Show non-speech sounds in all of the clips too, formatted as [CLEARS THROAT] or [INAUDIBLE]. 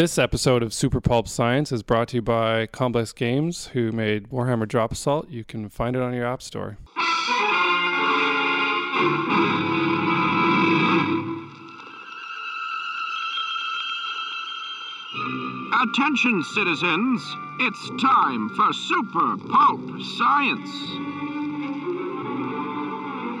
This episode of Super Pulp Science is brought to you by Complex Games, who made Warhammer Drop Assault. You can find it on your app store. Attention, citizens! It's time for Super Pulp Science.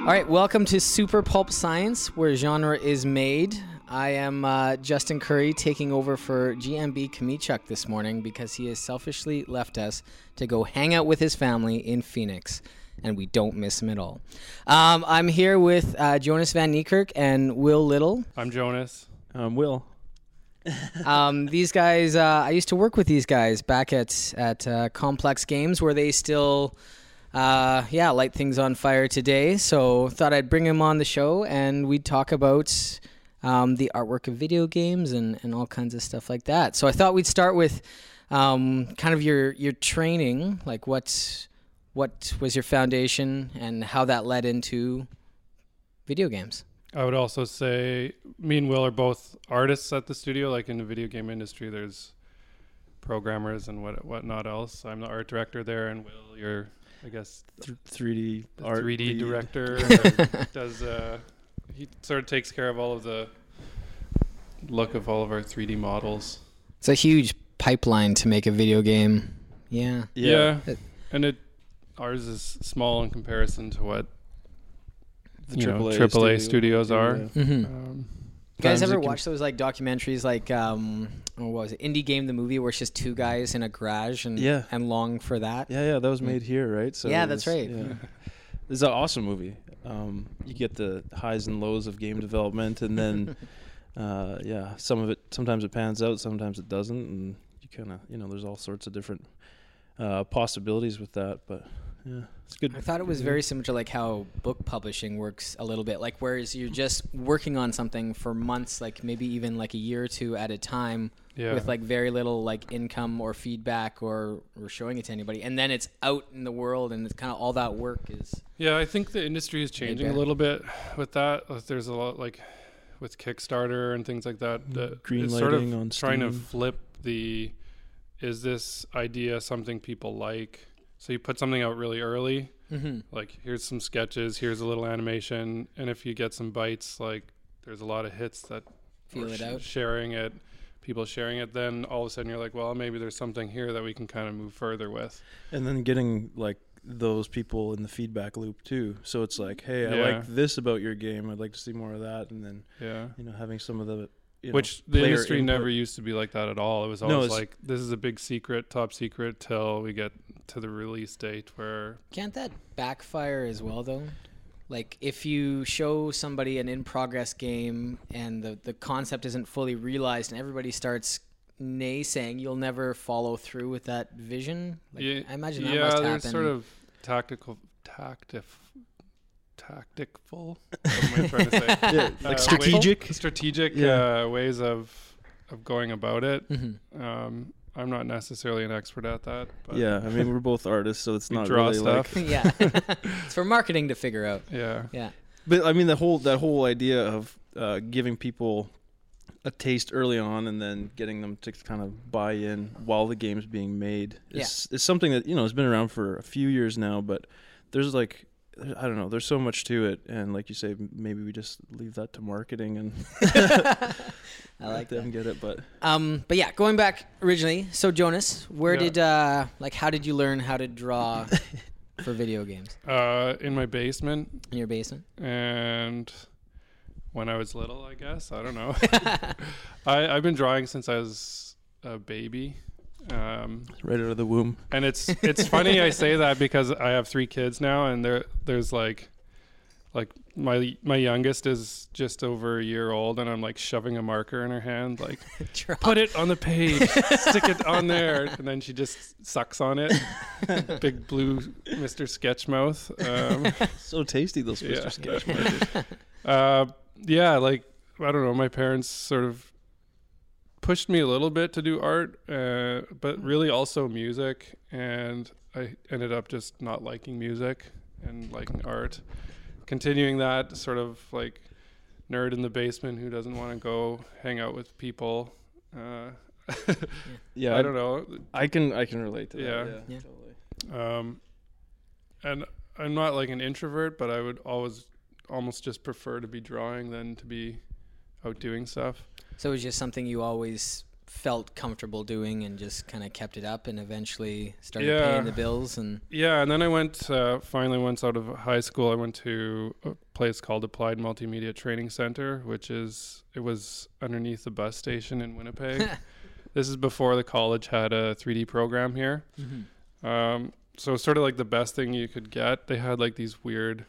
All right, welcome to Super Pulp Science, where genre is made. I am uh, Justin Curry taking over for GMB Chomichuk this morning because he has selfishly left us to go hang out with his family in Phoenix, and we don't miss him at all. Um, I'm here with uh, Jonas Van Niekerk and Will Little. I'm Jonas. Um, Will. [LAUGHS] Um, these guys, uh, I used to work with these guys back at at uh, Complex Games, where they still, uh, yeah, light things on fire today. So thought I'd bring them on the show, and we'd talk about um, the artwork of video games and, and all kinds of stuff like that. So I thought we'd start with um, kind of your your training, like what what was your foundation and how that led into video games. I would also say me and Will are both artists at the studio. Like in the video game industry, there's programmers and what whatnot else. I'm the art director there, and Will, you're I guess Th- 3D art 3D lead. director. [LAUGHS] does uh, he sort of takes care of all of the look of all of our 3D models. It's a huge pipeline to make a video game. Yeah. Yeah, It- and it ours is small in comparison to what The you know, AAA, AAA studio. studios are. Yeah. Mm-hmm. Um, You guys ever it can- watch those like documentaries like um oh, what was it Indie Game the movie where it's just two guys in a garage and Yeah. and long for that? Yeah, yeah, that was made here, right? So Yeah, it that's right. Yeah. It's an awesome movie. Um, you get the highs and lows of game development, and then, [LAUGHS] uh, yeah, some of it sometimes it pans out, sometimes it doesn't, and you kind of, you know, there's all sorts of different uh, possibilities with that. But yeah, it's good. I thought it was very similar to like how book publishing works a little bit. Like whereas you're just working on something for months, like maybe even like a year or two at a time yeah. with like very little like income or feedback or or showing it to anybody. And then it's out in the world and it's kind of all that work is Yeah, I think the industry is changing a little bit with that. Like, There's a lot like with Kickstarter and things like that. that Green it's sort of on trying to flip the is this idea something people like? So you put something out really early, mm-hmm. like here's some sketches, here's a little animation, and if you get some bites, like there's a lot of hits that Feel it sh- out. sharing it, people sharing it, then all of a sudden you're like, well, maybe there's something here that we can kind of move further with. and then getting like those people in the feedback loop too. So it's like, hey, I Yeah. like this about your game. I'd like to see more of that, and then Yeah. you know having some of the you know, Which the industry input. never used to be like that at all. It was always it's- like this is a big secret, top secret, till we get to the release date where Can't that backfire as well, though? Like, if you show somebody an in progress game and the, the concept isn't fully realized and everybody starts naysaying, you'll never follow through with that vision? Like, yeah, I imagine that yeah, must there's happen. sort of tactical, tactif, tacticful. What am I trying to say? [LAUGHS] yeah, Uh, like ways- strategic. strategic Yeah. uh, ways of of going about it. Mhm. Um, I'm not necessarily an expert at that, but yeah, I mean we're both artists, so it's not draw really stuff. like. yeah. [LAUGHS] [LAUGHS] it's for marketing to figure out. yeah, Yeah. But I mean the whole that whole idea of uh, giving people a taste early on and then getting them to kind of buy in while the game's being made is is something that you know has been around for a few years now. But there's like I don't know, there's so much to it, and like you say, maybe we just leave that to marketing and [LAUGHS] [LAUGHS] I like let them that. get it. But Um, but yeah, going back originally, so Jonas, where Yeah. did, uh, like, how did you learn how to draw [LAUGHS] for video games? uh, in my basement, In your basement? and when I was little, I guess I don't know. I, I've been drawing since I was a baby. Um, right out of the womb, and it's it's funny I say that because I have three kids now, and there there's like like my my youngest is just over a year old, and I'm like shoving a marker in her hand, like [LAUGHS] put it on the page, stick it on there, and then she just sucks on it. [LAUGHS] Big blue Mr. Sketchmouth. Um, [LAUGHS] so tasty those Yeah. Mr. Sketch markers. uh, yeah, like I don't know. My parents sort of pushed me a little bit to do art, uh, but really also music. And I ended up just not liking music and liking art. Continuing that sort of like nerd in the basement who doesn't want to go hang out with people. Uh, [LAUGHS] Yeah, I don't know. I can I can relate to that. Yeah. Yeah, Yeah. totally. Um, and I'm not like an introvert, but I would always almost just prefer to be drawing than to be out doing stuff. So it was just something you always felt comfortable doing and just kind of kept it up and eventually started Yeah. paying the bills and Yeah, and then I went uh, finally once out of high school. I went to a place called Applied Multimedia Training Center, which is it was underneath the bus station in Winnipeg. [LAUGHS] this is before the college had a 3D program here. Um, so it's sort of like the best thing you could get. They had like these weird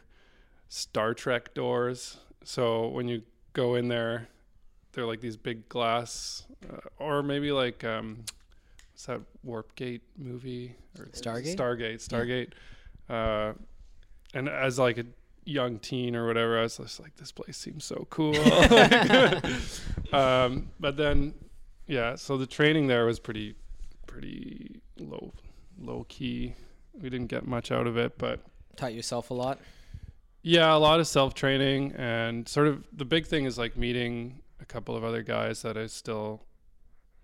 Star Trek doors. So when you go in there, they're like these big glass, uh, or maybe like um, what's that Warp Gate movie or Stargate? Stargate, Stargate. Uh, and as like a young teen or whatever, I was just like, this place seems so cool. [LAUGHS] [LAUGHS] um, but then, yeah, so the training there was pretty, pretty low, low key. We didn't get much out of it, but taught yourself a lot. yeah, a lot of self training and sort of the big thing is like meeting a couple of other guys that I still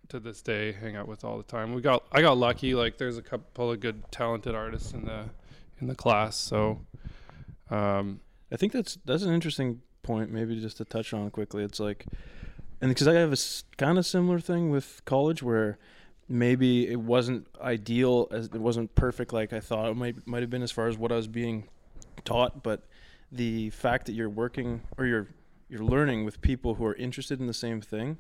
to this day hang out with all the time. We got I got lucky like there's a couple of good talented artists in the in the class, so um I think that's that's an interesting point. Maybe just to touch on quickly, it's like, and because I have a kind of similar thing with college where maybe it wasn't ideal as it wasn't perfect like I thought it might might have been as far as what I was being taught, but the fact that you're working or you're you're learning with people who are interested in the same thing,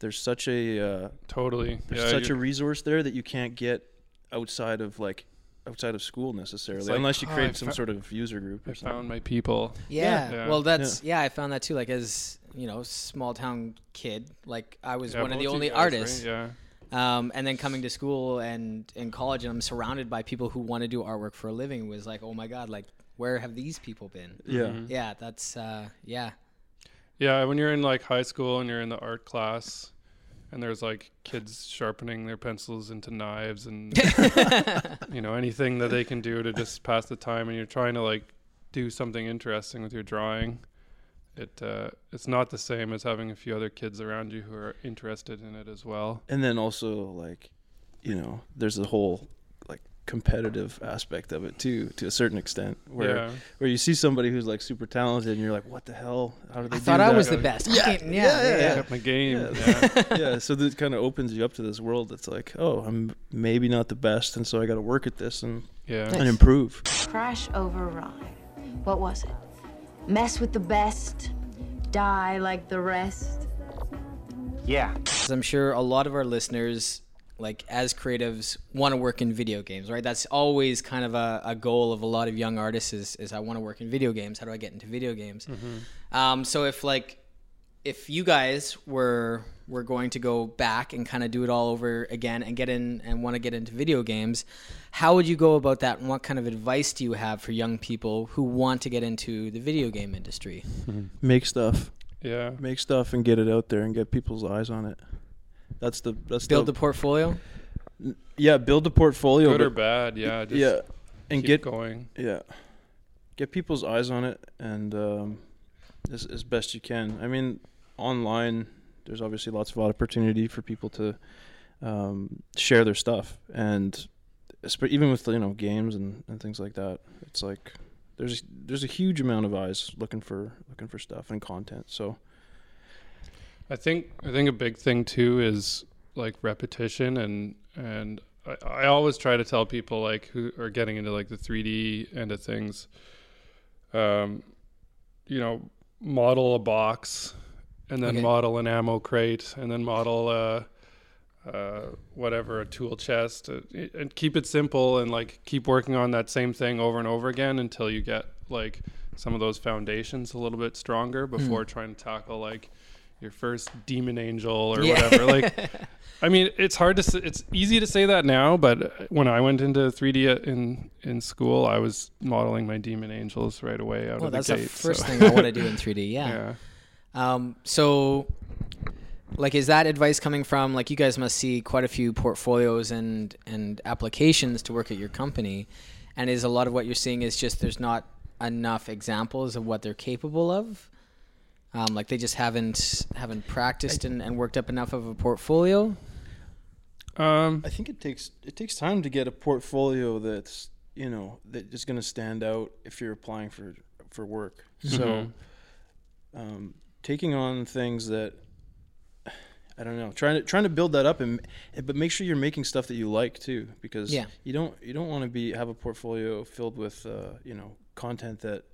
there's such a uh, totally. there's yeah, such a resource there that you can't get outside of like outside of school necessarily like, unless you oh, create I some fo- sort of user group or I something. found my people. Yeah. Yeah. Well, that's yeah. I found that too. Like as you know, small town kid. Like I was Yeah, one of the only guys, right? artists. Yeah. Um, and then coming to school and in college, and I'm surrounded by people who want to do artwork for a living. Was like, oh my god, like where have these people been? yeah. Mhm. Yeah, that's uh, yeah. Yeah, when you're in like high school and you're in the art class and there's like kids sharpening their pencils into knives and [LAUGHS] you know anything that they can do to just pass the time and you're trying to like do something interesting with your drawing it uh, it's not the same as having a few other kids around you who are interested in it as well. And then also like you know there's a whole like competitive aspect of it too to a certain extent where yeah where you see somebody who's like super talented and you're like what the hell how do they I do thought I was the best. I Yeah, yeah, yeah, yeah, yeah. Up my game Yeah. yeah. [LAUGHS] yeah so that kind of opens you up to this world that's like oh i'm maybe not the best and so i got to work at this and, yeah and improve Crash Override. What was it? Mess with the best, die like the rest. Yeah. 'Cause I'm sure a lot of our listeners, like as creatives, want to work in video games, right? That's always kind of a, a goal of a lot of young artists is, is I want to work in video games. How do I get into video games? Um, so if like if you guys were were going to go back and kind of do it all over again and get in and want to get into video games, how would you go about that? And what kind of advice do you have for young people who want to get into the video game industry? make stuff yeah make stuff and get it out there and get people's eyes on it that's the that's Build the the portfolio. yeah build the portfolio good or bad yeah just yeah and keep get going Yeah. Get people's eyes on it and um, as, as best you can. I mean, online, there's obviously lots of opportunity for people to um, share their stuff. And even with, you know, games and, and things like that, it's like there's there's a huge amount of eyes looking for looking for stuff and content. So I think I think a big thing too is like repetition and and I, I always try to tell people like who are getting into like the 3D end of things, um, you know, model a box and then Okay. model an ammo crate and then model uh uh, whatever a tool chest uh, and keep it simple and like keep working on that same thing over and over again until you get like some of those foundations a little bit stronger before trying to tackle like your first demon angel or Yeah. whatever like [LAUGHS] i mean it's hard to s- it's easy to say that now but when i went into 3d in in school i was modeling my demon angels right away out Well, of the that's gate the first so- thing I want to do in [LAUGHS] 3D. Yeah. yeah Um, so, like, is that advice coming from like you guys must see quite a few portfolios and and applications to work at your company, and is a lot of what you're seeing is just there's not enough examples of what they're capable of. Um, like they just haven't haven't practiced and, and worked up enough of a portfolio. Um, I think it takes it takes time to get a portfolio that's you know that is going to stand out if you're applying for for work. So, Mhm. um, taking on things that I don't know, trying to trying to build that up and but make sure you're making stuff that you like too, because Yeah. you don't you don't want to be have a portfolio filled with uh, you know content that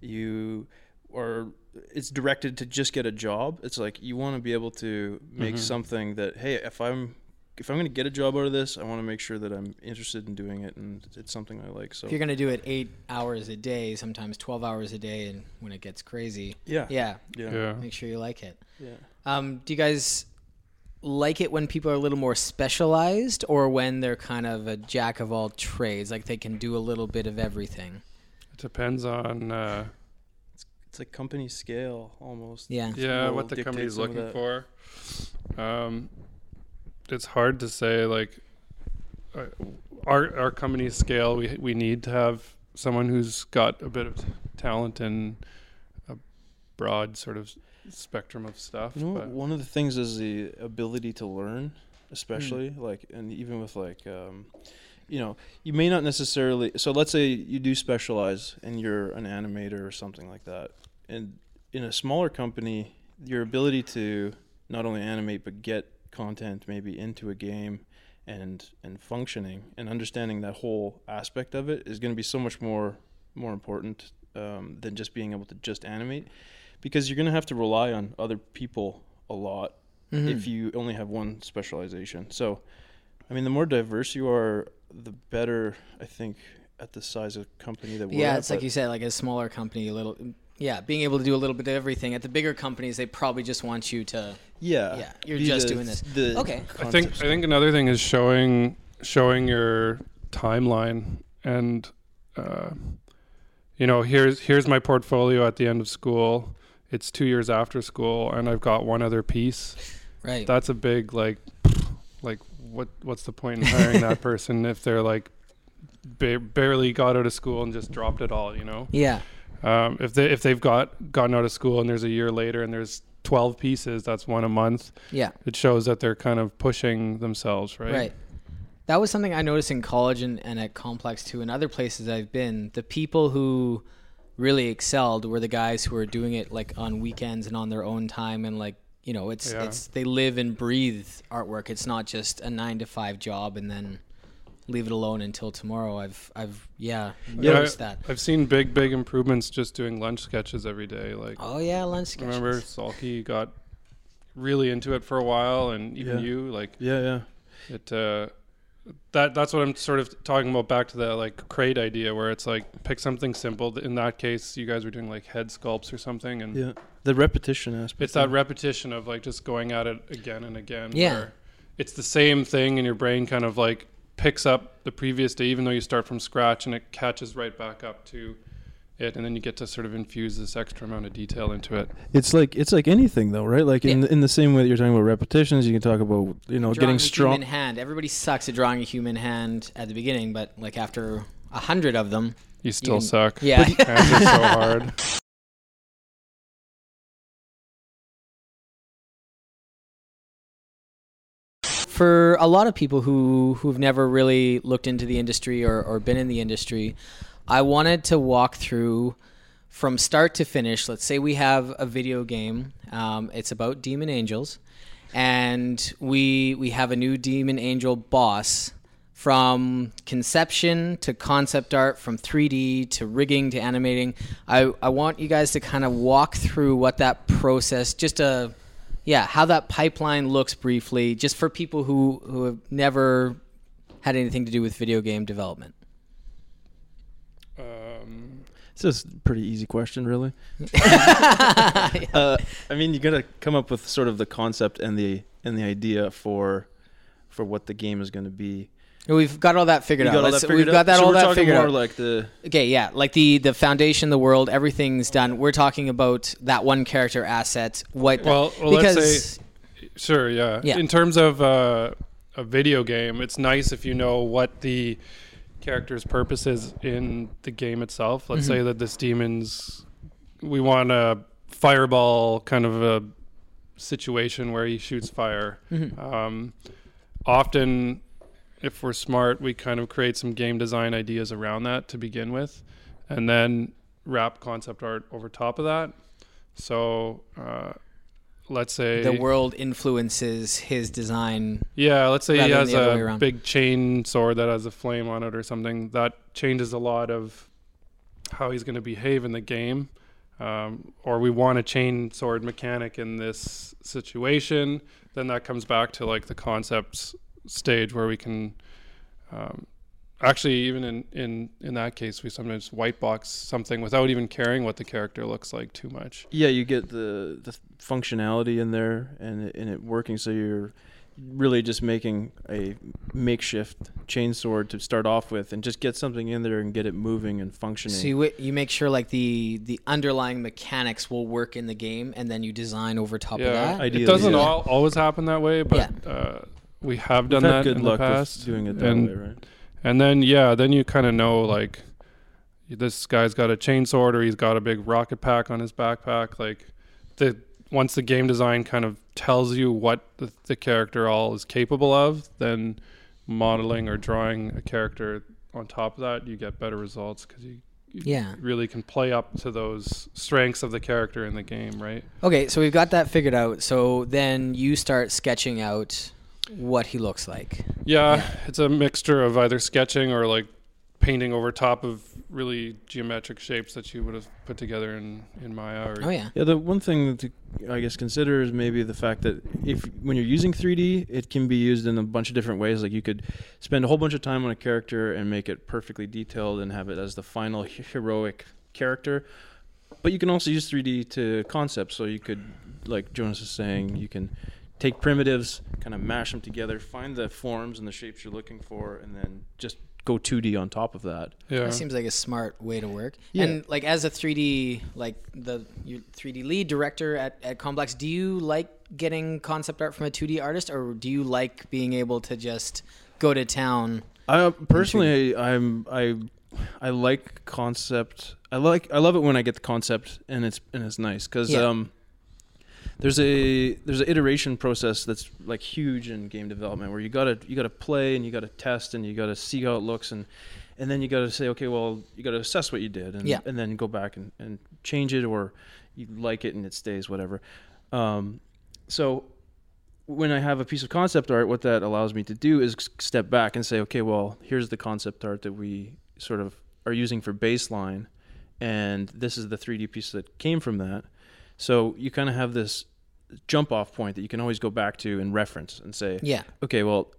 you or it's directed to just get a job. It's like you want to be able to make Mhm. something that hey, if I'm if I'm going to get a job out of this, I want to make sure that I'm interested in doing it and it's something I like. So If you're gonna do it eight hours a day, sometimes twelve hours a day, and when it gets crazy, yeah, yeah, yeah, yeah. make sure you like it. yeah. Um, do you guys like it when people are a little more specialized, or when they're kind of a jack of all trades, like they can do a little bit of everything? It depends on uh, It's like company scale almost. Yeah. yeah what the company's looking for. Um, it's hard to say. Like uh, our our company's scale, we we need to have someone who's got a bit of talent and a broad sort of spectrum of stuff. You know, but one of the things is the ability to learn, especially like, and even with like, um, you know, you may not necessarily. So let's say you do specialize and you're an animator or something like that, and in a smaller company, your ability to not only animate but get content maybe into a game and and functioning and understanding that whole aspect of it is going to be so much more more important um, than just being able to just animate because you're going to have to rely on other people a lot Mm-hmm. if you only have one specialization. So, I mean, the more diverse you are, the better. I think at the size of company that we're Yeah, at, it's like you said, like a smaller company, a little. Yeah, being able to do a little bit of everything. At the bigger companies, they probably just want you to. yeah, Yeah, you're just the- doing this. the Okay. I think concepts. I think another thing is showing showing your timeline and uh, you know here's here's my portfolio at the end of school. It's two years after school, and I've got one other piece. Right. That's a big like like what what's the point in hiring that person if they're like ba- barely got out of school and just dropped it all, you know? yeah. Um, if they if they've got gotten out of school and there's a year later and there's 12 pieces, that's one a month. Yeah. It shows that they're kind of pushing themselves, right? Right. That was something I noticed in college and, and at Complex too, and other places I've been. The people who really excelled were the guys who were doing it like on weekends and on their own time, and like you know, it's Yeah. it's they live and breathe artwork. It's not just a nine to five job and then leave it alone until tomorrow. I've I've yeah Yeah, noticed I, that. I've seen big big improvements just doing lunch sketches every day. Like Oh yeah, lunch sketches. remember Salky got really into it for a while, and even Yeah. you like yeah, yeah, it. Uh, that that's what I'm sort of talking about. Back to the like crate idea, where it's like pick something simple. In that case, you guys were doing like head sculpts or something, and yeah. The repetition aspect. it's that repetition of like just going at it again and again. Yeah. where it's the same thing, and your brain kind of like picks up the previous day, even though you start from scratch, and it catches right back up to it, and then you get to sort of infuse this extra amount of detail into it. It's like it's like anything though, right? Like in Yeah. in the same way that you're talking about repetitions, you can talk about you know drawing getting strong. human hand. Everybody sucks at drawing a human hand at the beginning, but like after a hundred of them, You still can- suck. yeah. Hands are so hard. [LAUGHS] [LAUGHS] for a lot of people who who've never really looked into the industry or, or been in the industry, I wanted to walk through from start to finish. Let's say we have a video game. Um, it's about demon angels, and we we have a new demon angel boss. From conception to concept art, from 3D to rigging to animating, I, I want you guys to kind of walk through what that process, just a yeah, how that pipeline looks briefly, just for people who who have never had anything to do with video game development. Um, It's just a pretty easy question, really. [LAUGHS] uh, I mean, you got to come up with sort of the concept and the and the idea for for what the game is going to be. We've got all that figured out. got that figured we've got that So all that figured out. like the okay, yeah, like the the foundation, the world, everything's done. We're talking about that one character asset. What? Well, well, because let's say Sure, yeah. Yeah. In terms of uh, a video game, it's nice if you know what the character's purpose is in the game itself. Let's Mm-hmm. say that this demon's we want a fireball kind of a situation where he shoots fire. Mm-hmm. Um, often, if we're smart, we kind of create some game design ideas around that to begin with, and then wrap concept art over top of that. So, uh, let's say The world influences his design. Yeah, let's say he has the other way a big chain sword that has a flame on it or something. That changes a lot of how he's going to behave in the game. Um, or we want a chain sword mechanic in this situation. Then that comes back to like the concepts stage where we can. Um, actually, even in, in, in that case, we sometimes white box something without even caring what the character looks like too much. Yeah, you get the the functionality in there and it, and it working. So you're really just making a makeshift chainsword to start off with, and just get something in there and get it moving and functioning. So you, you make sure like the the underlying mechanics will work in the game, and then you design over top of that. Ideally, it doesn't yeah. all, always happen that way, but uh, we have done that good in luck the past. doing it that and way, right? And then yeah, then you kind of know like this guy's got a chainsaw or he's got a big rocket pack on his backpack. Like the once the game design kind of tells you what the, the character all is capable of, then modeling or drawing a character on top of that, you get better results because you, you Yeah. really can play up to those strengths of the character in the game, right? Okay, so we've got that figured out. So then you start sketching out what he looks like. Yeah, it's a mixture of either sketching or like painting over top of really geometric shapes that you would have put together in in Maya. Or, Oh yeah. Yeah, the one thing to I guess consider is maybe the fact that if when you're using 3D, it can be used in a bunch of different ways. Like you could spend a whole bunch of time on a character and make it perfectly detailed and have it as the final heroic character. But you can also use 3D to concept. So you could, like Jonas is saying, you can take primitives, kind of mash them together, find the forms and the shapes you're looking for, and then just go 2D on top of that. Yeah, That seems like a smart way to work. Yeah. And like as a 3D like the your 3D lead director at, at Complex, do you like getting concept art from a 2D artist or do you like being able to just go to town? I uh, personally, I'm I, I like concept. I like I love it when I get the concept and it's and it's nice because Yeah. um, there's a there's an iteration process that's like huge in game development where you gotta you gotta play and you gotta test and you gotta see how it looks and and then you gotta say okay well you gotta assess what you did and Yeah. and then go back and, and change it or you like it and it stays whatever. Um, so when I have a piece of concept art, what that allows me to do is step back and say, okay, well, here's the concept art that we sort of are using for baseline, and this is the 3D piece that came from that. So you kind of have this jump off point that you can always go back to and reference and say, Yeah. okay, well,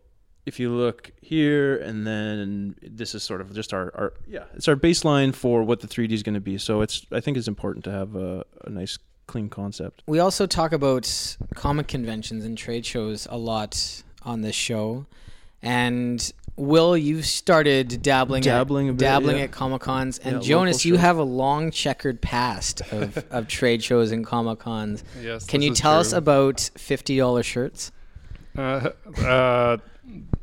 if you look here and then this is sort of just our, our yeah, it's our baseline for what the 3D is going to be. So it's I think it's important to have a, a nice clean concept. We also talk about comic conventions and trade shows a lot on this show. And Will, you've started dabbling Dabbling a at, bit, dabbling yeah. at comic cons, and Yeah, Jonas, you shows. have a long checkered past of, [LAUGHS] of trade shows and comic cons. yes. Can this you is tell us about fifty dollar shirts? Uh, uh,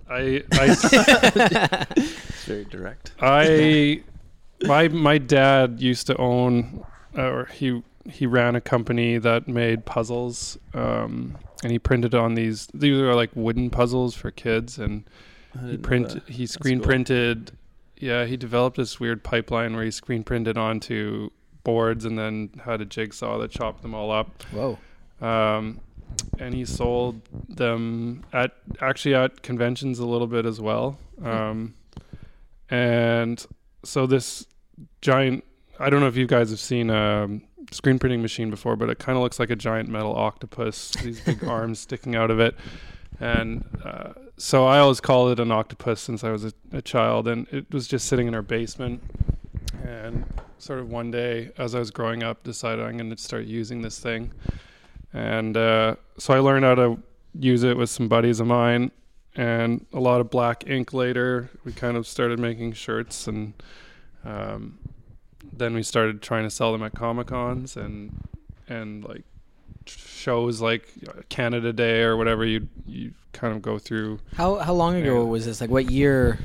I I [LAUGHS] It's very direct. I my my dad used to own uh, or he he ran a company that made puzzles um, and he printed on these these are like wooden puzzles for kids and I he print he screen cool. printed yeah he developed this weird pipeline where he screen printed onto boards and then had a jigsaw that chopped them all up Whoa. um, and he sold them at actually at conventions a little bit as well. Um, and so this giant, I don't know if you guys have seen a screen printing machine before, but it kind of looks like a giant metal octopus, these big [LAUGHS] arms sticking out of it. And uh, so I always called it an octopus since I was a, a child, and it was just sitting in our basement. And sort of one day, as I was growing up, decided I'm going to start using this thing and uh, so I learned how to use it with some buddies of mine, and a lot of black ink later. We kind of started making shirts, and um, then we started trying to sell them at comic cons and and like shows like Canada Day or whatever. You you kind of go through How how long ago Yeah. was this? Like what year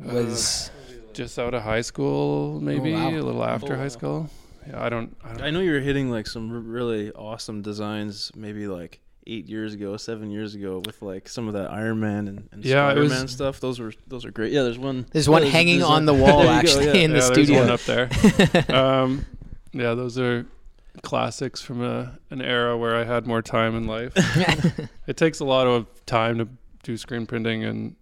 was just out of high school, maybe wow. a little after Oh, high school. Yeah, I don't. I don't I know you're hitting like some really awesome designs, maybe like eight years ago, seven years ago, with like some of that Iron Man and, and Yeah, it Spider was- Man stuff. Those were those are great. Yeah, there's one. There's one yeah, hanging there's on one- the wall [LAUGHS] There you go, actually yeah. in the yeah, studio. One up there. [LAUGHS] um, yeah, those are classics from a, an era where I had more time in life. [LAUGHS] [LAUGHS] it takes a lot of time to do screen printing and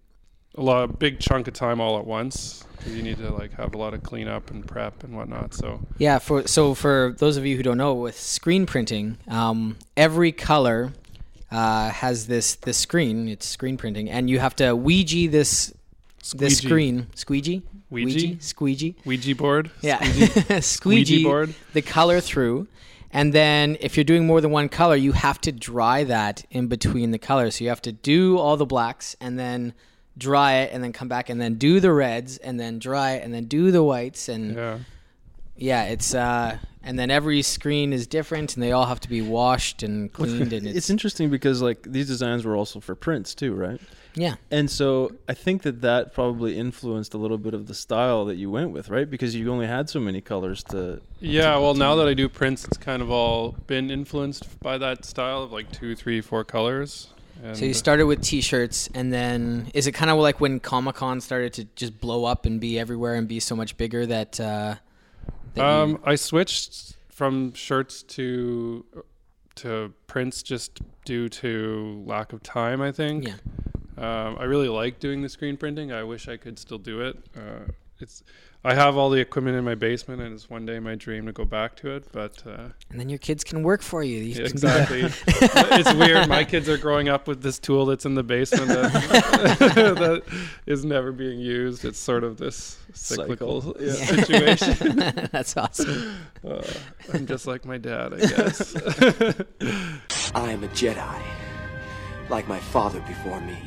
a lot of big chunk of time all at once. 'cause You need to like have a lot of cleanup and prep and whatnot. So Yeah, for so for those of you who don't know, with screen printing, um, every color uh, has this this screen. It's screen printing, and you have to Ouija this this Squeegee. screen squeegee Ouija? squeegee Ouija board. yeah [LAUGHS] Ouija squeegee board. the color through. And then, if you're doing more than one color, you have to dry that in between the colors. So you have to do all the blacks and then dry it, and then come back and then do the reds, and then dry it, and then do the whites, and Yeah. yeah, it's uh, and then every screen is different, and they all have to be washed and cleaned, and It's, it's, interesting because like these designs were also for prints too, right? Yeah, And so I think that that probably influenced a little bit of the style that you went with, right? Because you only had so many colors to. Yeah, well, now that I do prints, it's kind of all been influenced by that style of like two, three, four colors. And So you started with T-shirts, and then is it kind of like when Comic Con started to just blow up and be everywhere and be so much bigger that? Uh, that you- Um, I switched from shirts to to prints just due to lack of time. I think. yeah, Um, I really like doing the screen printing. I wish I could still do it. Uh, it's I have all the equipment in my basement, and it's one day my dream to go back to it. But uh, and then your kids can work for you. You yeah, can do that. exactly, it's weird. My kids are growing up with this tool that's in the basement that, [LAUGHS] that is never being used. It's sort of this cyclical Cycle, [LAUGHS] yeah. situation. [LAUGHS] That's awesome. Uh, I'm just like my dad, I guess. I am a Jedi, like my father before me.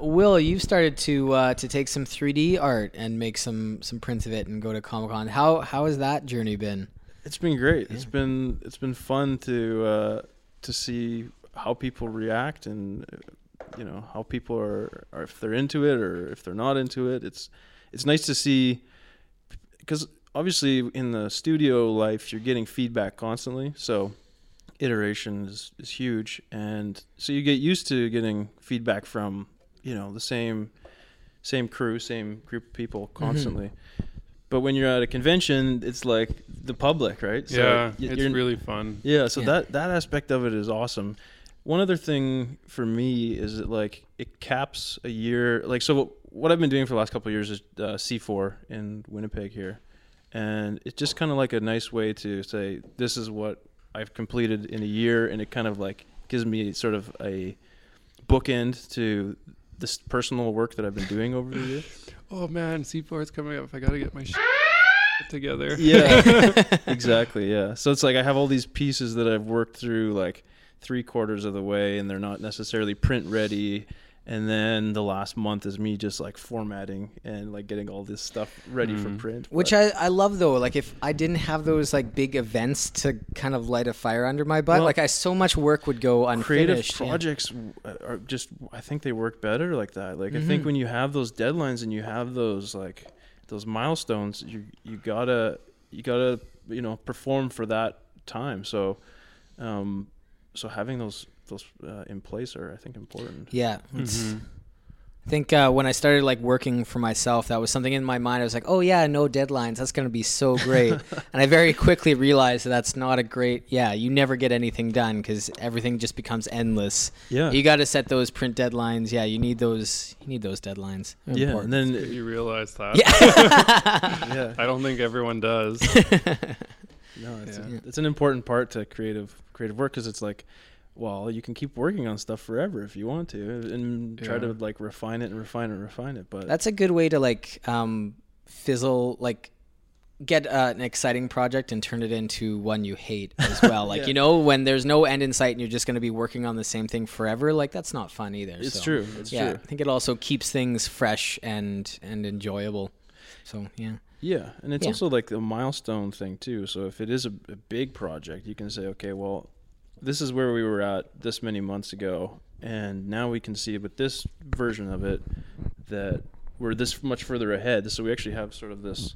Will, you've started to uh, to take some 3D art and make some some prints of it and go to Comic Con. How how has that journey been? It's been great. It's been it's been fun to uh, to see how people react and uh, you know how people are, are if they're into it or if they're not into it. It's it's nice to see because obviously in the studio life you're getting feedback constantly, so iteration is, is huge. And so you get used to getting feedback from you know the same same crew same group of people constantly. But when you're at a convention it's like the public right? Yeah, it's really fun. yeah so Yeah. that that aspect of it is awesome. One other thing for me is that like it caps a year like so what i've been doing for the last couple of years is uh, c4 in winnipeg here. And it's just kind of like a nice way to say this is what i've completed in a year and it kind of like gives me sort of a bookend to this personal work that i've been doing over the year [LAUGHS] Oh man, C4 is coming up. I gotta get my shit [LAUGHS] together. Yeah, [LAUGHS] exactly. Yeah. So it's like I have all these pieces that I've worked through like three quarters of the way, and they're not necessarily print ready. And then the last month is me just like formatting and like getting all this stuff ready for print. Which But- I, I love though. Like if I didn't have those like big events to kind of light a fire under my butt, Well, like I so much work would go unfinished. creative yeah. projects are just I think they work better like that. Like I Mm-hmm. think when you have those deadlines and you have those like those milestones, you you gotta you gotta you know perform for that time. So, um, so having those those uh, in place are I think important. Yeah. Mm-hmm. I think uh, when I started like working for myself, that was something in my mind. I was like, "Oh yeah, no deadlines. That's gonna be so great." [LAUGHS] and I very quickly realized that that's not a great. Yeah, you never get anything done because everything just becomes endless. Yeah. You got to set those print deadlines. Yeah, you need those. You need those deadlines. They're Yeah, important. and then you realize that? [LAUGHS] yeah, I don't think everyone does. [LAUGHS] no, it's, Yeah. it's an important part to creative creative work because it's like, well, you can keep working on stuff forever if you want to, and try to like refine it and refine it and refine it. But That's a good way to like um, fizzle like get uh, an exciting project and turn it into one you hate as [LAUGHS] well. Like Yeah. you know when there's no end in sight and you're just going to be working on the same thing forever. Like that's not fun either. it's so. true. It's yeah, true. I think it also keeps things fresh and and enjoyable. So yeah, Yeah, and it's Yeah. also like a milestone thing too. So if it is a, a big project, you can say, okay, well, this is where we were at this many months ago, and now we can see with this version of it that we're this much further ahead. So we actually have sort of this,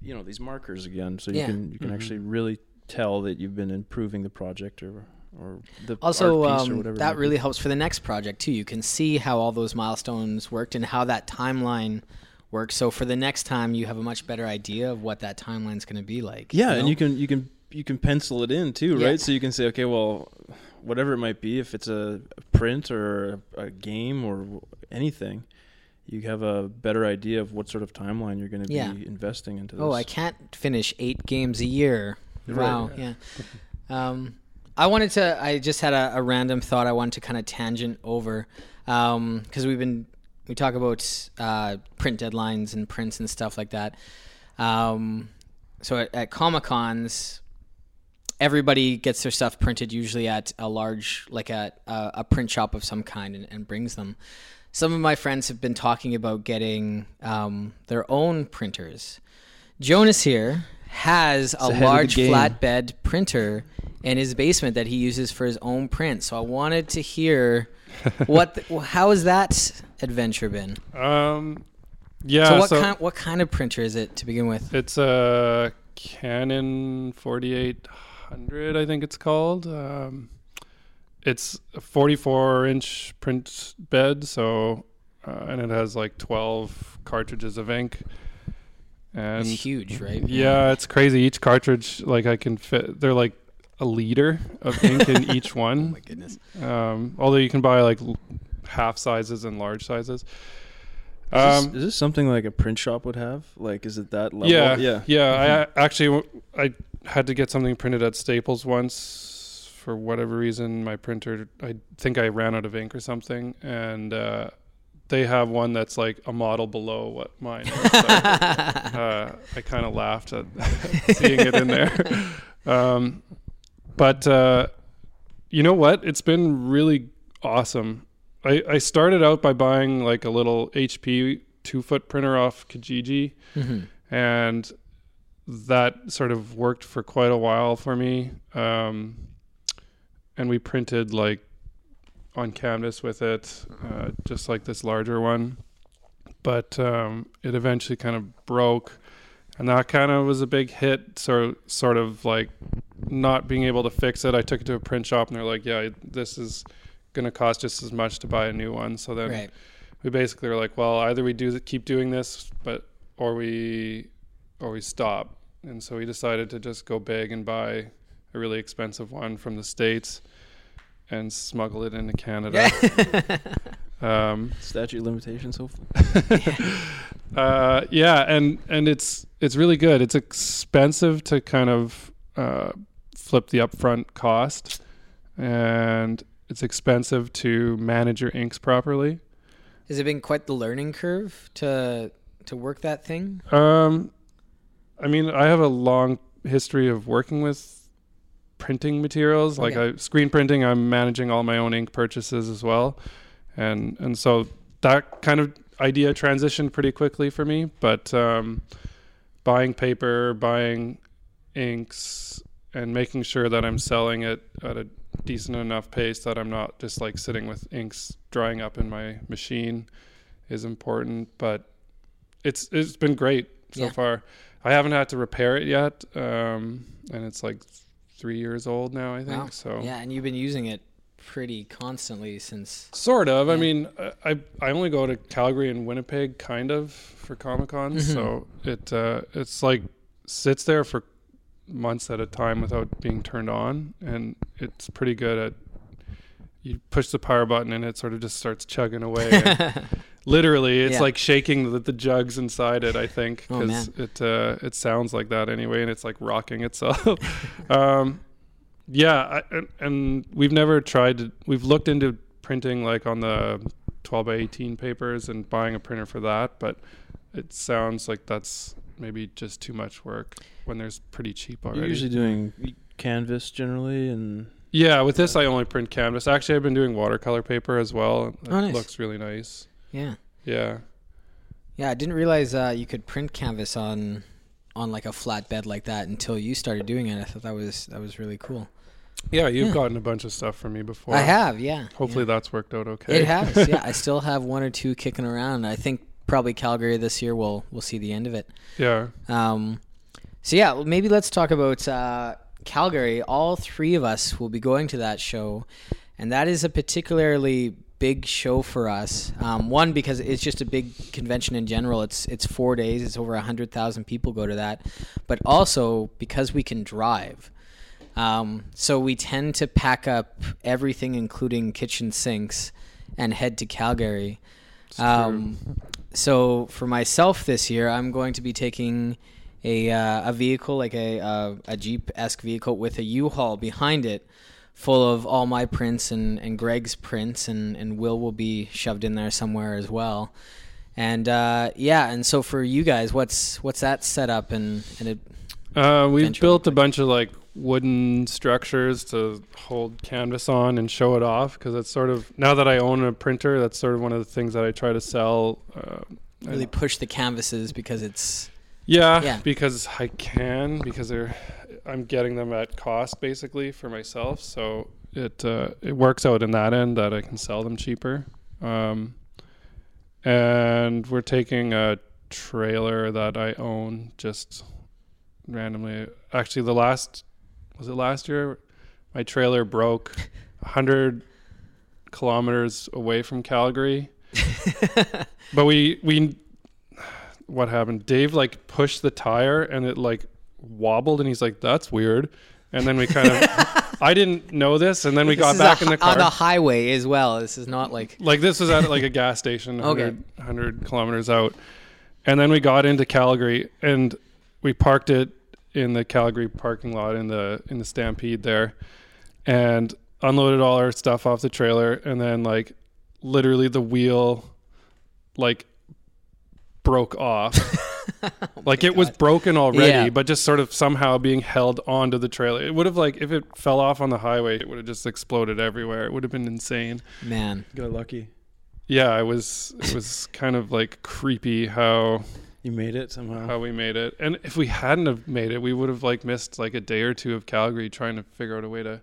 you know, these markers again. So you Yeah. can you can actually really tell that you've been improving the project or or the Also, art piece or um, whatever. it that might be. really helps for the next project too. You can see how all those milestones worked and how that timeline works. So for the next time, you have a much better idea of what that timeline's going to be like. Yeah, know? and you can you can you can pencil it in too, Yeah. right? So you can say, okay, well, whatever it might be, if it's a print or a, game or anything, you have a better idea of what sort of timeline you're going to Yeah. be investing into this. Oh, I can't finish eight games a year. Right. Wow. Yeah. Um, I wanted to. I just had a, a random thought. I wanted to kind of tangent over because we've been we talk about uh, print deadlines and prints and stuff like that. Um, so at, at Comic Cons, everybody gets their stuff printed usually at a large like a a, a print shop of some kind and, and brings them. Some of my friends have been talking about getting um, their own printers. Jonas here has a ahead of the large flatbed printer in his basement that he uses for his own print. So I wanted to hear [LAUGHS] what the, how has that adventure been? Um, yeah. so what so kind what kind of printer is it to begin with? It's a Canon 4800, I think it's called. Um, it's a 44 inch print bed, so uh, and it has like 12 cartridges of ink. And It's huge, right? [LAUGHS] yeah, it's crazy. Each cartridge, like I can fit, they're like a liter of ink in [LAUGHS] each Oh one. my goodness. Um, although you can buy like half sizes and large sizes. Is this, Um, is this something like a print shop would have? Like, is it that level? Yeah, yeah. yeah. I a- actually w- I had to get something printed at Staples once for whatever reason. My printer, I think I ran out of ink or something, and uh, they have one that's like a model below what mine is. So, [LAUGHS] uh, I kind of laughed at [LAUGHS] seeing it in there. Um, but uh, you know what? It's been really awesome. I, I started out by buying like a little HP two foot printer off Kijiji and that sort of worked for quite a while for me. Um, and we printed like on canvas with it, uh, just like this larger one. But um, it eventually kind of broke, and that kind of was a big hit. So sort of like not being able to fix it. I took it to a print shop, and they're like, "Yeah, this is going to cost just as much to buy a new one." So then Right. we basically were like, well, either we do keep doing this, but or we or we stop. And so we decided to just go big and buy a really expensive one from the states and smuggle it into Canada. [LAUGHS] um, Statute of limitations, hopefully. [LAUGHS] uh, yeah, and and it's it's really good. It's expensive to kind of uh, flip the upfront cost, and it's expensive to manage your inks properly. Has it been quite the learning curve to to work that thing? Um, I mean, I have a long history of working with printing materials, like Okay. I, screen printing. I'm managing all my own ink purchases as well, and and so that kind of idea transitioned pretty quickly for me. But um, buying paper, buying inks, and making sure that I'm selling it at a decent enough pace that I'm not just like sitting with inks drying up in my machine is important. But it's it's been great so Yeah. far. I haven't had to repair it yet, um, and it's like three years old now. I think Wow. so. Yeah, and you've been using it pretty constantly since. Sort of. I mean, I- I I only go to Calgary and Winnipeg, kind of, for Comic Con. Mm-hmm. So it uh, it's like sits there for months at a time without being turned on, and it's pretty good at. You push the power button and it sort of just starts chugging away. [LAUGHS] and literally, it's Yeah. like shaking the, the jugs inside it. I think Oh, because it uh, it sounds like that anyway, and it's like rocking itself. [LAUGHS] um, yeah, I, and, and we've never tried to. We've looked into printing like on the 12 by 18 papers and buying a printer for that, but it sounds like that's maybe just too much work when there's pretty cheap already. You're usually doing canvas generally, and yeah, with this I only print canvas. Actually, I've been doing watercolor paper as well. It Oh, nice. looks really nice. Yeah, Yeah. yeah. I didn't realize uh, you could print canvas on on like a flat bed like that until you started doing it. I thought that was that was really cool. Yeah, you've Yeah. gotten a bunch of stuff from me before. I have, yeah. Hopefully yeah. that's worked out okay. it has. Yeah, [LAUGHS] I still have one or two kicking around. I think probably Calgary this year will will see the end of it. yeah. Um, so yeah, well, maybe let's talk about uh, Calgary, all three of us will be going to that show, and that is a particularly big show for us. Um, one because it's just a big convention in general. It's it's four days. It's over hundred thousand people go to that, but also because we can drive. Um, so we tend to pack up everything, including kitchen sinks, and head to Calgary. Um, so for myself this year, I'm going to be taking a uh, a vehicle like a uh, a Jeep esque vehicle with a U-Haul behind it, full of all my prints and, and Greg's prints, and, and Will will be shoved in there somewhere as well. And uh, yeah, and so for you guys, what's what's that setup and and it, Uh, we've built a bunch of like wooden structures to hold canvas on and show it off because it's sort of now that I own a printer, that's sort of one of the things that I try to sell. Uh, really push the canvases because it's yeah, Yeah. because I can because they're I'm getting them at cost basically for myself, so it uh, it works out in that end that I can sell them cheaper. Um, and we're taking a trailer that I own just randomly. Actually, the last was it last year? My trailer broke hundred kilometers away from Calgary. [LAUGHS] but we we what happened? Dave like pushed the tire and it like wobbled and he's like, "That's weird." And then we kind of [LAUGHS] I didn't know this and then we got back a in the car. on the highway as well. This is not like like this was at like a gas station 100, Okay. 100 kilometers out and then we got into calgary and we parked it in the calgary parking lot in the in the stampede there and unloaded all our stuff off the trailer and then like literally the wheel like broke off [LAUGHS] [LAUGHS] like it was broken already Yeah. but just sort of somehow being held onto the trailer it would have like if it fell off on the highway it would have just exploded everywhere it would have been insane man. Got lucky. yeah, it was it was kind of like creepy how You made it somehow. how we made it. And if we hadn't have made it, we would have like missed like a day or two of Calgary trying to figure out a way to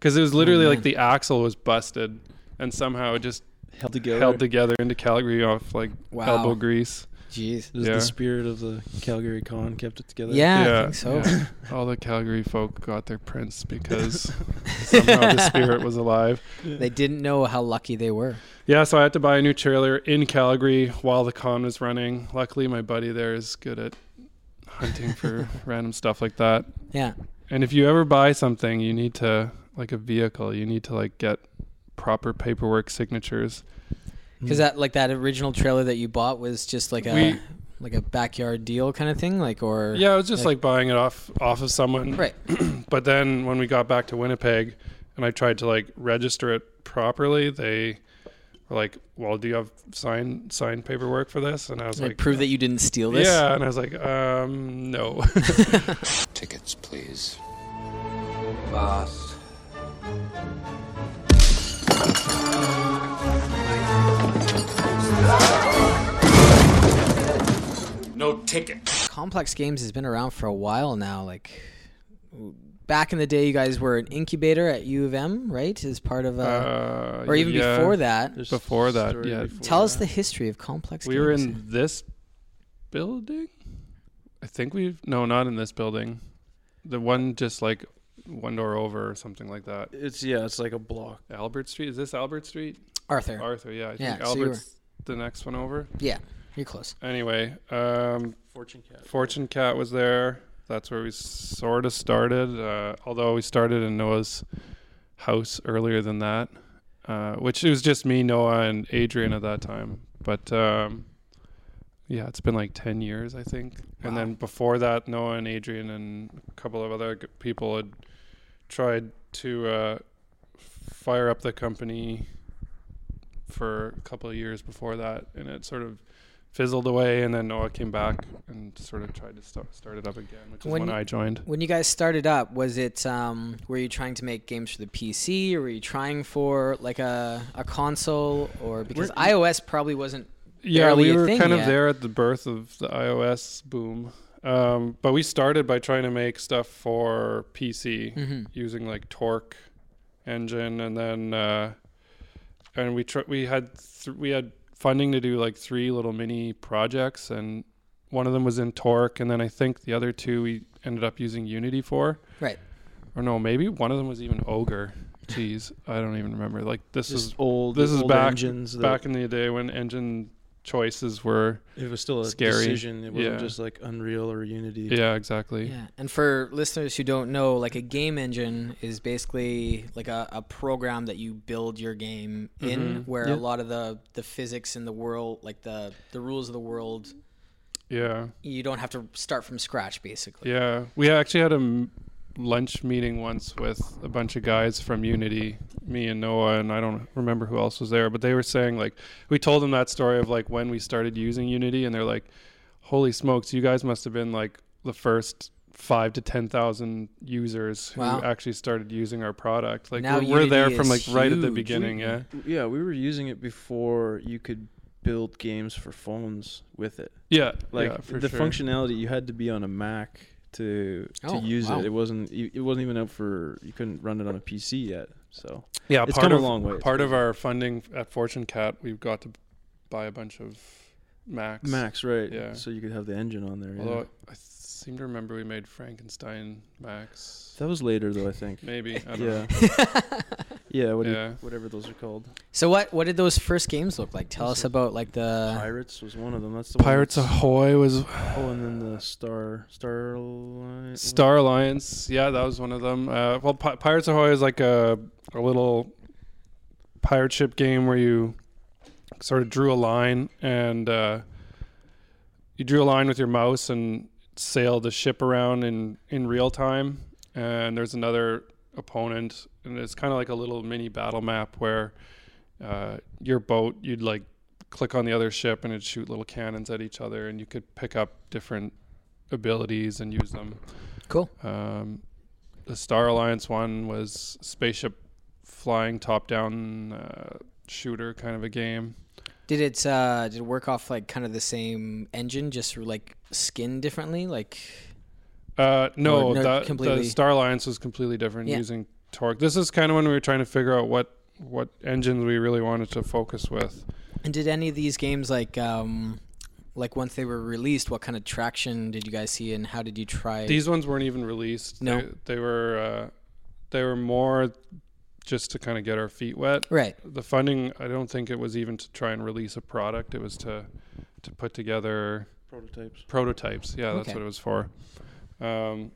cuz it was literally Oh, like the axle was busted and somehow it just held together. held together into Calgary off like Wow. elbow grease. Jeez. It was Yeah. the spirit of the Calgary con kept it together. Yeah, I think so. yeah. [LAUGHS] All the Calgary folk got their prints because [LAUGHS] somehow the spirit was alive. They didn't know how lucky they were. Yeah, so I had to buy a new trailer in Calgary while the con was running. Luckily, my buddy there is good at hunting for [LAUGHS] random stuff like that. Yeah. And if you ever buy something, you need to like a vehicle, you need to like get proper paperwork signatures. Because that like that original trailer that you bought was just like a We- like a backyard deal kind of thing, like or Yeah, it was just like- like, buying it off off of someone. right. [CLEARS THROAT] But then when we got back to Winnipeg and I tried to like register it properly, they were like, "Well, do you have signed signed paperwork for this?" And I was Like, like, prove that you didn't steal this. Yeah, and I was like, um, no. [LAUGHS] Tickets, please. Boss. No ticket. Complex Games has been around for a while now. Like back in the day, you guys were an incubator at U of M, right? As part of, uh, Uh, or even yeah, before that. Before that, yeah. before Tell us the history of Complex Games. We Games. were in this building. I think we've no, not in this building. The one just like one door over or something like that. It's yeah, it's like a block. Albert Street. Is this Albert Street? Arthur. Arthur. Yeah, I Yeah, think so you were- Albert's the next one over. yeah, you're close. Anyway, um, Fortune cat. Fortune Cat was there. That's where we sort of started. Uh, although we started in Noah's house earlier than that, uh, which it was just me, Noah, and Adrian at that time. But um, yeah, it's been like ten years, I think. And then before that, Noah and Adrian and a couple of other people had tried to uh, fire up the company for a couple of years before that, and it sort of fizzled away. And then Noah came back and sort of tried to start, start it up again, which is When when you- I joined. When you guys started up, was it um, were you trying to make games for the PC, or were you trying for like a, a console, or because We're- iOS probably wasn't Yeah, we were kind of there at the birth of the iOS boom. Um, but we started by trying to make stuff for PC Mhm. using like Torque engine, and then uh, and we tr- we had th- we had funding to do like three little mini projects, and one of them was in Torque, and then I think the other two we ended up using Unity for. right. or no, maybe one of them was even Ogre. Jeez, I don't even remember. Like this Just is old. this is old back engines. that- back in the day when engine choices were it was still a scary. decision. It wasn't Yeah. just like Unreal or Unity. yeah exactly Yeah, and for listeners who don't know, like a game engine is basically like a, a program that you build your game in, Mhm. where Yeah. a lot of the the physics in the world, like the the rules of the world, yeah you don't have to start from scratch, basically. yeah we actually had a m- lunch meeting once with a bunch of guys from Unity, me and Noah, and I don't remember who else was there, but they were saying like we told them that story of like when we started using Unity, and they're like, "Holy smokes, you guys must have been like the first Five to ten thousand users who Wow. actually started using our product. Like Now we're, we're there from is like right at the huge. beginning. Yeah, Yeah, we were using it before you could build games for phones with it. yeah, Like yeah, for the sure. functionality, you had to be on a Mac to to Oh, use wow. it. It wasn't it wasn't even out for you couldn't run it on a PC yet. So Yeah, It's part come a long way. Part of our funding at Fortune Cat, we've got to buy a bunch of Macs. Macs, right? Yeah. So you could have the engine on there. Although Yeah. I seem to remember we made Frankenstein Macs. That was later, though. I think. Maybe. I don't Yeah. know. [LAUGHS] Yeah. What Yeah. you, whatever those are called. So what what did those first games look like? Tell Those us about like the Pirates was one of them. That's the Pirates one Ahoy was Oh, and then the Star Starlight. Star Alliance. Yeah, that was one of them. Uh, well, Pi- Pirates Ahoy is like a a little pirate ship game where you sort of drew a line and uh, you drew a line with your mouse and sailed the ship around in in real time. And there's another opponent, and it's kind of like a little mini battle map where uh, your boat you'd like click on the other ship and it'd shoot little cannons at each other, and you could pick up different abilities and use them. cool? Um, the Star Alliance one was spaceship flying top down uh, shooter kind of a game. Did it uh did it work off like kind of the same engine, just like skin differently? Like Uh, no, Or no, that, the Star Alliance was completely different Yeah. using Torque. This is kind of when we were trying to figure out what what engines we really wanted to focus with. And did any of these games like um like once they were released, what kind of traction did you guys see and how did you try These ones weren't even released. No. they, they were uh, they were more just to kind of get our feet wet. Right. the funding i don't think it was even to try and release a product it was to to put together prototypes. prototypes yeah that's Okay. what it was for um,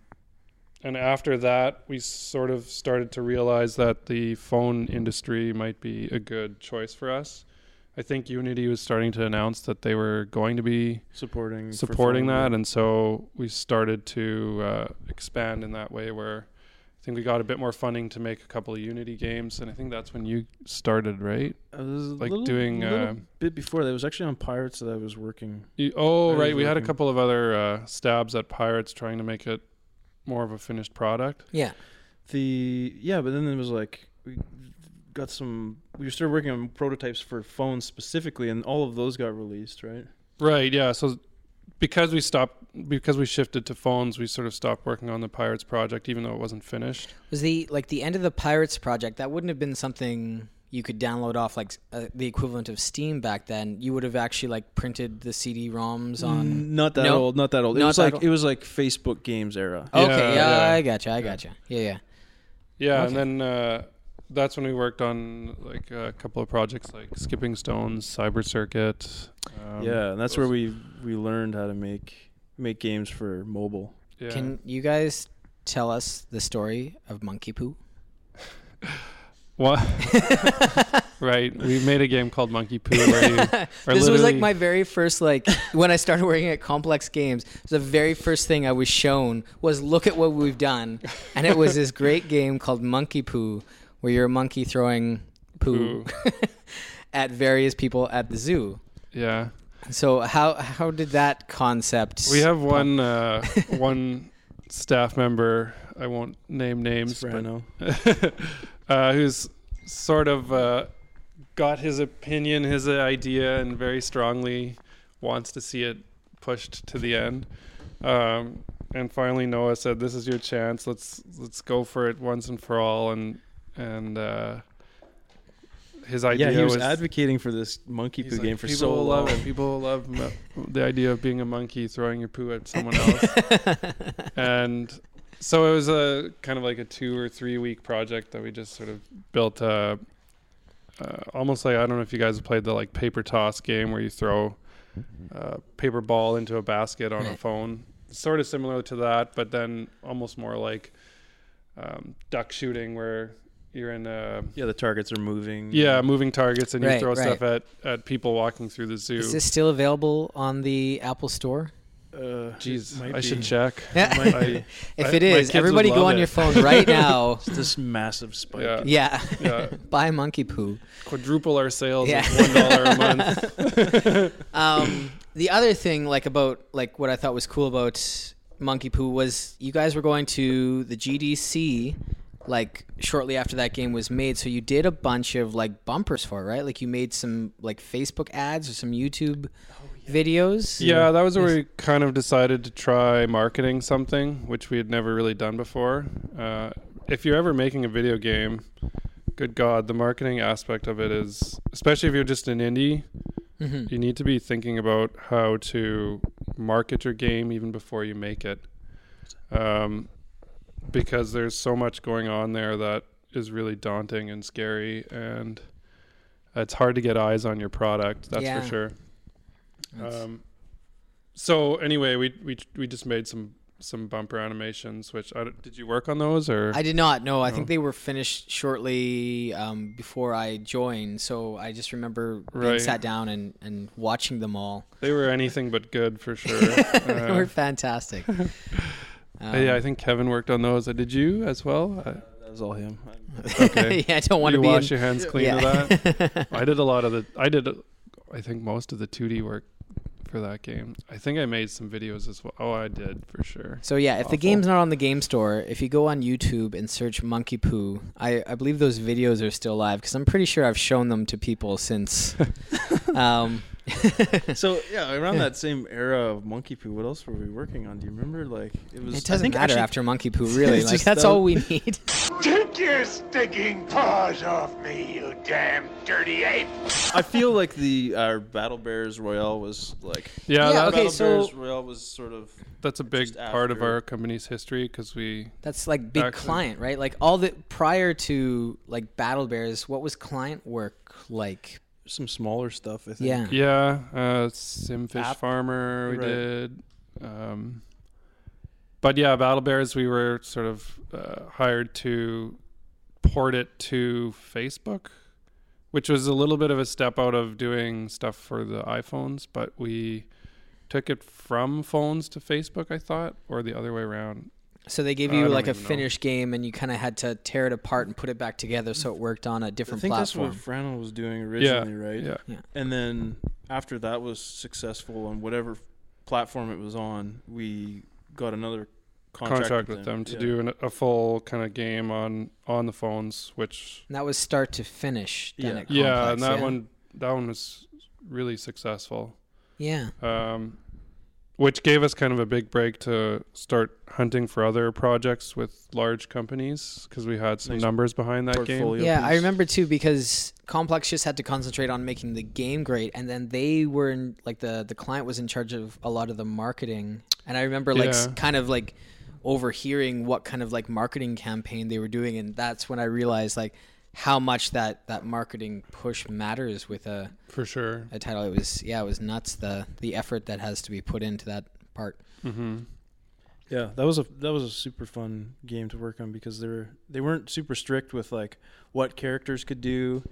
and after that we sort of started to realize that the phone industry might be a good choice for us i think unity was starting to announce that they were going to be Supporting supporting that and so we started to uh, expand in that way where I think we got a bit more funding to make a couple of Unity games, and I think that's when you started, right? I was a like little, doing, little uh, bit before that. It was actually on Pirates that I was working. You, oh, I right. We had a couple of other uh, stabs at Pirates trying to make it more of a finished product. Yeah. The yeah, but then it was like we got some. We started working on prototypes for phones specifically, and all of those got released, right? Right. Yeah. So because we stopped, because we shifted to phones, we sort of stopped working on the Pirates project, even though it wasn't finished. Was the like the end of the Pirates project? That wouldn't have been something you could download off like uh, the equivalent of Steam back then. You would have actually like printed the CD-ROMs on. Mm, not that No? old. Not that old. It Not was like old? it was like Facebook games era. Okay, yeah, yeah. I gotcha, I gotcha. Yeah, yeah. Yeah, Okay. and then uh, that's when we worked on like a couple of projects like Skipping Stones, Cyber Circuit. Um, yeah, and that's where we we learned how to make make games for mobile. Yeah. Can you guys tell us the story of Monkey Poo? [LAUGHS] What? [LAUGHS] right. We made a game called Monkey Poo where you [LAUGHS] are this was like my very first like when I started working at Complex Games. The very first thing I was shown was look at what we've done, and it was this great game called Monkey Poo, where you're a monkey throwing poo [LAUGHS] at various people at the zoo. Yeah. So how how did that concept? We have one uh, [LAUGHS] one staff member. I won't name names, Soprano. but [LAUGHS] uh, who's sort of uh, got his opinion, his idea, and very strongly wants to see it pushed to the end. Um, and finally, Noah said, "This is your chance. Let's let's go for it once and for all." And and uh, his idea Yeah, he was, was advocating for this monkey poo like, game for people so love long. it. People love mo- the idea of being a monkey throwing your poo at someone [LAUGHS] else. and so it was a kind of like a two or three week project that we just sort of built a, uh, almost like I don't know if you guys have played the like paper toss game where you throw a paper ball into a basket on a phone. Sort of similar to that, but then almost more like um, duck shooting where you're in a Yeah, the targets are moving. yeah moving targets and you Right, throw right. stuff at at people walking through the zoo. Is this still available on the Apple Store? Uh, Jeez, it might I should check. Yeah. [LAUGHS] I- If I- it my is, kids would everybody go on it. your phone right [LAUGHS] now. It's this massive spike. Yeah. yeah. Yeah. [LAUGHS] Buy monkey poo. Quadruple our sales Yeah. one dollar a month. Um, the other thing, like about like what I thought was cool about Monkey Poo was you guys were going to the GDC like shortly after that game was made. So you did a bunch of like bumpers for it, right? Like you made some like Facebook ads or some YouTube videos. Yeah, that was where we kind of decided to try marketing something, which we had never really done before. Uh, if you're ever making a video game, good God, the marketing aspect of it is, especially if you're just an indie, hmm you need to be thinking about how to market your game even before you make it. Um, because there's so much going on there that is really daunting and scary, and it's hard to get eyes on your product. That's Yeah. for sure. That's- Um, so anyway, we we we just made some some bumper animations. Which I, did you work on those or? I did not know. I No. think they were finished shortly um, before I joined. So I just remember being sat down and, and watching them all. they were anything but good for sure. [LAUGHS] they Uh, were fantastic. Um, yeah, I think Kevin worked on those. Uh, Did you as well? I, That was all him. Okay. [LAUGHS] yeah, I don't want to be wash in, your hands clean yeah. of that. [LAUGHS] I did a lot of the. I did. uh, I think most of the 2D work for that game. I think I made some videos as well. Oh, I did for sure. So yeah, if the game's not on the game store, if you go on YouTube and search Monkey Poo, I, I believe those videos are still live because I'm pretty sure I've shown them to people since. [LAUGHS] um, [LAUGHS] So yeah, around Yeah. that same era of Monkey Poo, what else were we working on? Do you remember? Like it was. it I doesn't think matter actually- after Monkey Poo, [LAUGHS] really. Like that's that- all we [LAUGHS] need. Take your stinking paws off me, you damn dirty ape! I feel like the uh, Battle Bears Royale was like. Yeah, Yeah, that, okay, Battle so- Bears Royale was sort of. that's a big just part of our company's history because we. That's like big Actually- client, right? Like all the prior to like Battle Bears, what was client work like? Some smaller stuff, I think. Yeah. Yeah, uh, Simfish App. Farmer we Right. did. Um, but yeah, Battle Bears we were sort of uh, hired to port it to Facebook, which was a little bit of a step out of doing stuff for the iPhones, but we took it from phones to Facebook, I thought, or the other way around. So they gave you don't like a even know. finished game, and you kind of had to tear it apart and put it back together so it worked on a different I think platform. that's what Frano was doing originally, right? Yeah. And then after that was successful on whatever platform it was on, we got another contract, Contract, with them, to Yeah. do an, a full kind of game on on the phones, which And that was start to finish. Then Yeah. at yeah, Complex, and that yeah? one that one was really successful. Yeah. um, which gave us kind of a big break to start hunting for other projects with large companies because we had some Nice numbers behind that game. portfolio Yeah, I remember too because Complex just had to concentrate on making the game great, and then they were in, like the the client was in charge of a lot of the marketing, and I remember like Yeah. kind of like overhearing what kind of like marketing campaign they were doing, and that's when I realized like how much that that marketing push matters with a, For sure. a title. It was yeah, it was nuts the the effort that has to be put into that part. Mm-hmm. Yeah, that was a that was a super fun game to work on because they were they weren't super strict with like what characters could do.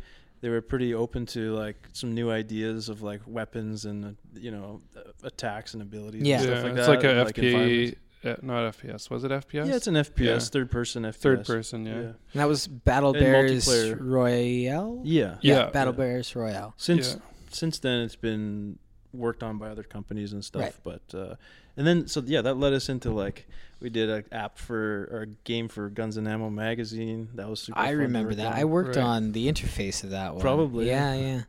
They were pretty open to like some new ideas of like weapons and you know uh, attacks and abilities. Yeah. and Yeah, like it's that. like a and, FP, environments. Uh, not FPS. Was it FPS? Yeah, it's an FPS, Yeah. third person FPS. third person. Yeah. And that was Battle And Bears. Royale. Yeah. Yeah. Battle Yeah. Bears Royale. Since Yeah. since then, it's been worked on by other companies and stuff. Right. But uh, and then so yeah, that led us into like we did an app for or a game for Guns and Ammo magazine. That was super. I fun remember that. on. I worked Right. on the interface of that one. Probably, Yeah, yeah. yeah.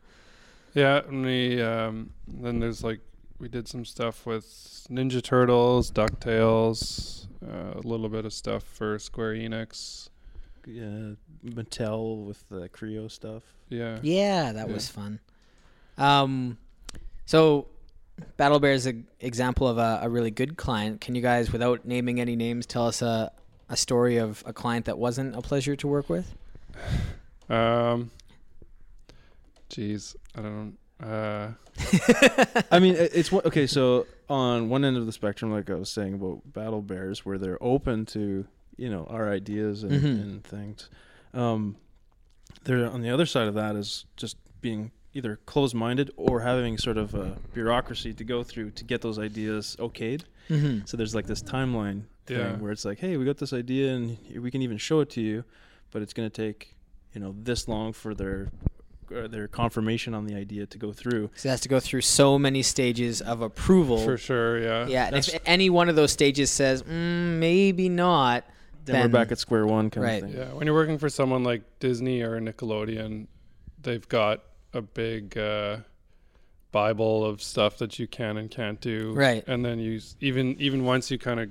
Yeah, and we um, then there's like we did some stuff with Ninja Turtles, Ducktales, uh, a little bit of stuff for Square Enix. yeah, Mattel with the Creo stuff. Yeah. Yeah, that Yeah. was fun. Um, so Battle Bear is an example of a, a really good client. Can you guys, without naming any names, tell us a a story of a client that wasn't a pleasure to work with? [SIGHS] Um, jeez, I don't. Uh, [LAUGHS] I mean, it's what okay. So on one end of the spectrum, like I was saying about Battle Bears, where they're open to you know our ideas and, Mhm. and things. Um, there on the other side of that is just being either closed-minded or having sort of a bureaucracy to go through to get those ideas okayed. Mm-hmm. So there's like this timeline thing Yeah. where it's like, hey, we got this idea and we can even show it to you, but it's going to take you know this long for their uh, their confirmation on the idea to go through. So it has to go through so many stages of approval. for sure, yeah. Yeah, and if any one of those stages says mm, maybe not, Then, Then- we're back at square one kind Right. of thing. Yeah, when you're working for someone like Disney or Nickelodeon, they've got a big uh, bible of stuff that you can and can't do. Right. And then you even even once you kind of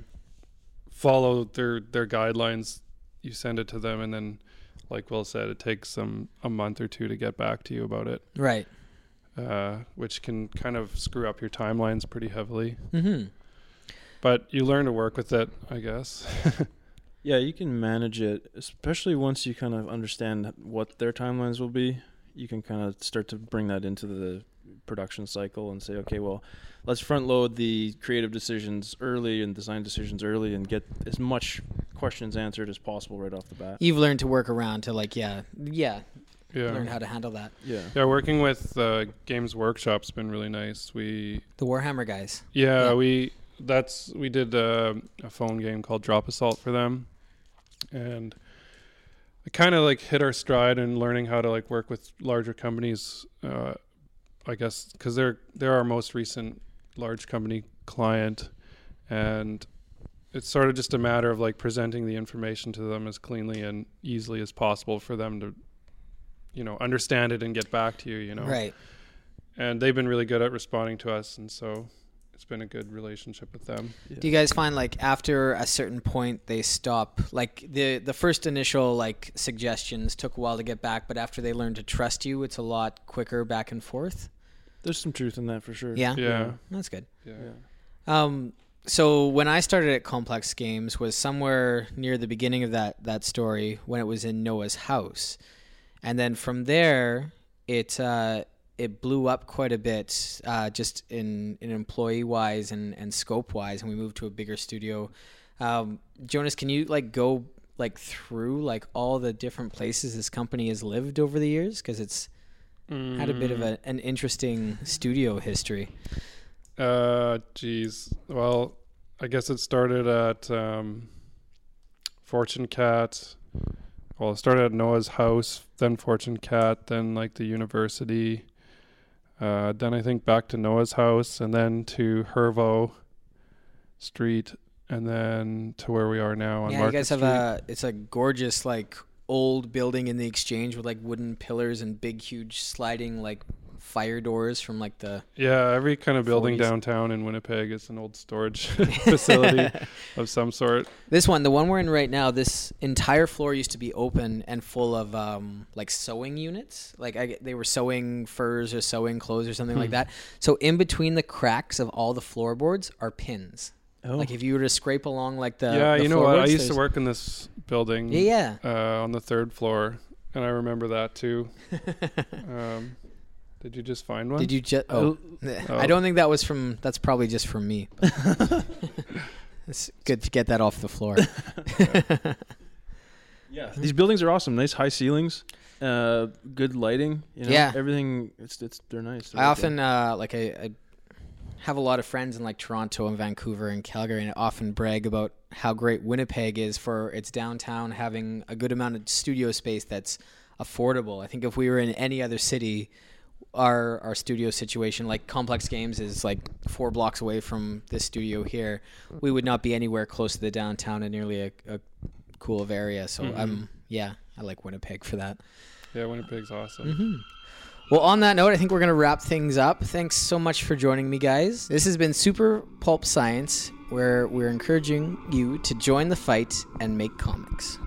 follow their their guidelines, you send it to them, and then, like Will said, it takes them a month or two to get back to you about it, right. uh, which can kind of screw up your timelines pretty heavily. Mm-hmm. But you learn to work with it, I guess. [LAUGHS] Yeah, you can manage it, especially once you kind of understand what their timelines will be. You can kind of start to bring that into the production cycle and say, okay, well, let's front load the creative decisions early and design decisions early and get as much questions answered as possible right off the bat. You've learned to work around to like yeah yeah yeah. learn how to handle that. Yeah. Yeah, working with uh, Games Workshop's been really nice. We The Warhammer guys. yeah, Yeah. we that's we did uh, a phone game called Drop Assault for them, and it kind of like hit our stride in learning how to like work with larger companies. Uh, I guess because they're they're our most recent large company client, and it's sort of just a matter of like presenting the information to them as cleanly and easily as possible for them to, you know, understand it and get back to you. You know, Right. and they've been really good at responding to us and so it's been a good relationship with them Do you guys find like after a certain point they stop like the the first initial like suggestions took a while to get back, but after they learn to trust you, it's a lot quicker back and forth. There's some truth in that for sure. Yeah. yeah That's good. yeah, Um, so when I started at Complex Games was somewhere near the beginning of that that story when it was in Noah's house, and then from there it uh, it blew up quite a bit, uh, just in, in employee wise and, and scope wise, and we moved to a bigger studio. Um, Jonas, can you like go like through like all the different places this company has lived over the years? Because it's had a bit of a, an interesting studio history. uh geez. Well i guess it started at um fortune cat. Well it started at noah's house then fortune cat then like the university uh then i think back to noah's house and then to hervo street and then to where we are now on yeah, Market you guys have Street. a it's a gorgeous like old building in the exchange with like wooden pillars and big huge sliding like fire doors from like the Yeah, every kind of building 40s. downtown in Winnipeg is an old storage [LAUGHS] facility [LAUGHS] of some sort. this one the one we're in right now this entire floor used to be open and full of um like sewing units like I, they were sewing furs or sewing clothes or something Hmm. like that so in between the cracks of all the floorboards are pins Oh. like if you were to scrape along like the yeah, the you know what? I used to work in this building yeah uh, on the third floor, and I remember that too. [LAUGHS] Um, did you just find one? did you just [LAUGHS] oh I Oh. don't think that was from. That's probably just from me. [LAUGHS] it's good to get that off the floor. [LAUGHS] Yeah, these buildings are awesome. Nice high ceilings, uh, good lighting. You know, Yeah. everything. It's it's they're nice. They're I okay. often uh, like I, I have a lot of friends in like Toronto and Vancouver and Calgary, and I often brag about how great Winnipeg is for its downtown having a good amount of studio space that's affordable. I think if we were in any other city, our our studio situation, like Complex Games, is like four blocks away from this studio here. We would not be anywhere close to the downtown in nearly a, a cool of area. So I'm yeah, I like Winnipeg for that. yeah, Winnipeg's awesome. Mm-hmm. Well, on that note, I think we're going to wrap things up. Thanks so much for joining me, guys. This has been Super Pulp Science, where we're encouraging you to join the fight and make comics.